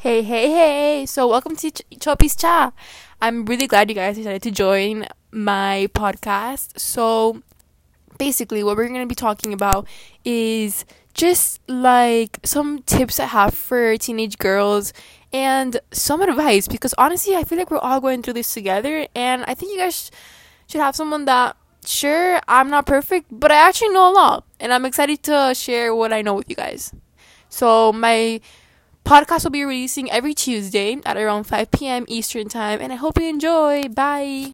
Hey, hey, hey. So, welcome to Ch- Choppi's Cha. I'm really glad you guys decided to join my podcast. So, basically, what we're going to be talking about is just like some tips I have for teenage girls and some advice because honestly, I feel like we're all going through this together, and I think you guys should have someone that sure, I'm not perfect, but I actually know a lot, and I'm excited to share what I know with you guys. So, my podcast will be releasing every Tuesday at around 5 p.m. Eastern Time, and I hope you enjoy. Bye.